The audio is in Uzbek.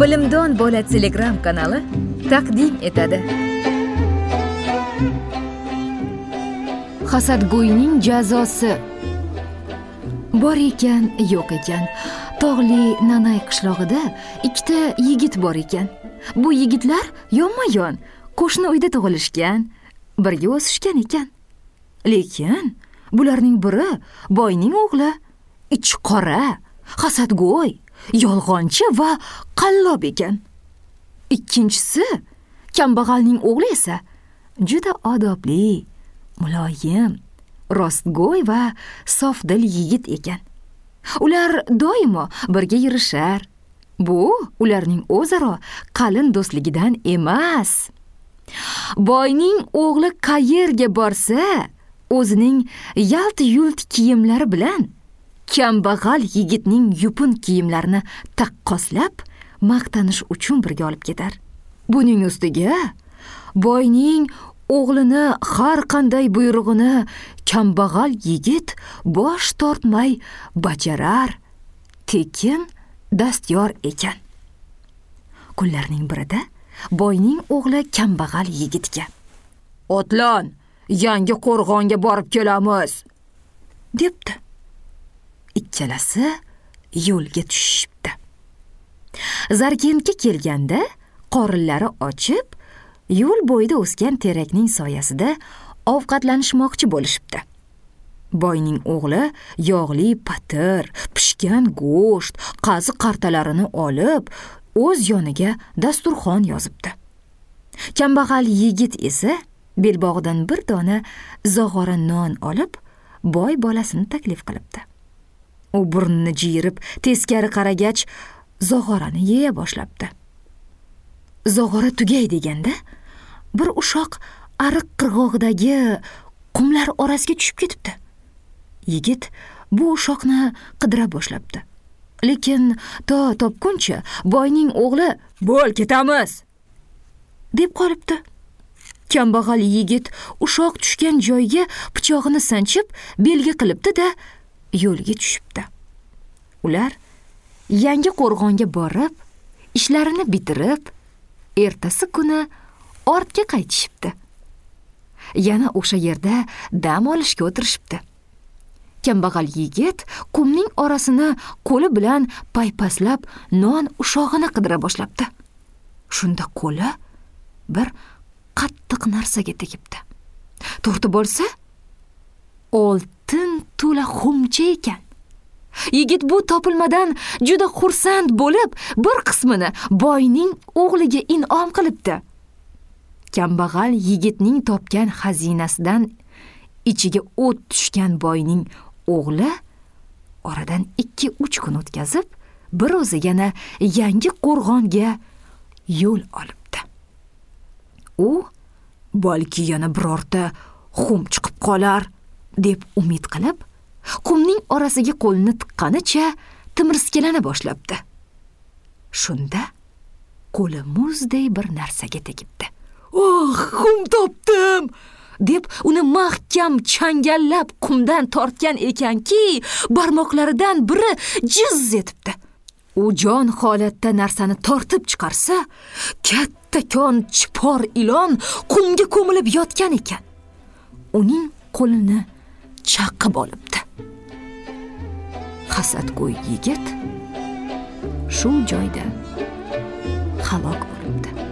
bilimdon bola telegram kanali taqdim etadi. Hasadgo'yning jazosi. Bor ekan yo'q ekan. Tog'li nanay qishlog'ida ikkita yigit bor ekan. Bu yigitlar yonma yon qo'shni uyda tug'ilishgan birga o'sishgan ekan. Lekin bularning biri boyning o'g'li ichi qora hasadgo'y. Yolg'onchi va qallob ekan. Ikkinchisi kambag'alning o'g'li esa juda odobli muloyim rostgo'y va sofdil yigit ekan. Ular doimo birga yurishar. Bu ularning o'zaro qalin do'stligidan emas. Boyning o'g'li qayerga borsa o'zining yalt yult kiyimlari bilan kambag'al yigitning yupun kiyimlarini taqqoslab maqtanish uchun birga olib ketar. Buning ustiga boyning o'g'lini har qanday buyrug'ini kambag'al yigit bosh tortmay bajarar tekin dastyor ekan. Kunlarning birida boyning o'g'li kambag'al yigitga otlon yangi qo'rg'onga borib kelamiz debdi. Ikkalasi yo'lga tushishibdi. Zarkentga kelganda qorinlari ochib yo'l bo'yida o'sgan terakning soyasida ovqatlanishmoqchi bo'lishibdi. Boyning o'g'li yog'li patir pishgan go'sht qazi qartalarini olib o'z yoniga dasturxon yozibdi. Kambag'al yigit esa belbog'idan bir dona zog'ora non olib boy bolasini taklif qilibdi. U burnini jiyirib teskari qaragach zog'orani yeya boshlabdi. Zog'ora tugay deganda bir ushoq ariq qirg'og'idagi qumlar orasiga tushib ketibdi. Yigit bu ushoqni qidira boshlabdi. Lekin to topguncha boyning o'g'li bo'l ketamiz! deb qolibdi. Kambag'al yigit ushoq tushgan joyga pichog'ini sanchib belgi qilibdi da yo'lga tushibdi. Ular yangi qo'rg'onga borib ishlarini bitirib ertasi kuni ortga qaytishibdi. Yana o'sha yerda dam olishga o'tirishibdi. Kambag'al yigit qumning orasini qo'li bilan paypaslab non ushog'ini qidira boshlabdi. Shunda qo'li bir qattiq narsaga tegibdi. Tortib olsa oltin to'la xumcha ekan. Yigit bu topilmadan juda xursand bo'lib bir qismini boyning o'g'liga in'om qilibdi. Kambag'al yigitning topgan xazinasidan ichiga o't tushgan boyning o'g'li oradan ikki uch kun o'tkazib bir o'zi yana yangi qo'rg'onga yo'l olibdi. U balki yana birorta xum chiqib qolar deb umid qilib qumning orasiga qo'lini tiqqanicha timirskilana boshlabdi. Shunda qo'li muzday bir narsaga tegibdi. Oh qum topdim! deb uni mahkam changallab qumdan tortgan ekanki barmoqlaridan biri jiz etibdi. U jon holatda narsani tortib chiqarsa kattakon chipor ilon qumga ko'milib yotgan ekan. Uning qo'lini chaqib olibdi. Hasadgo'y yigit shu joyda halok bo'libdi.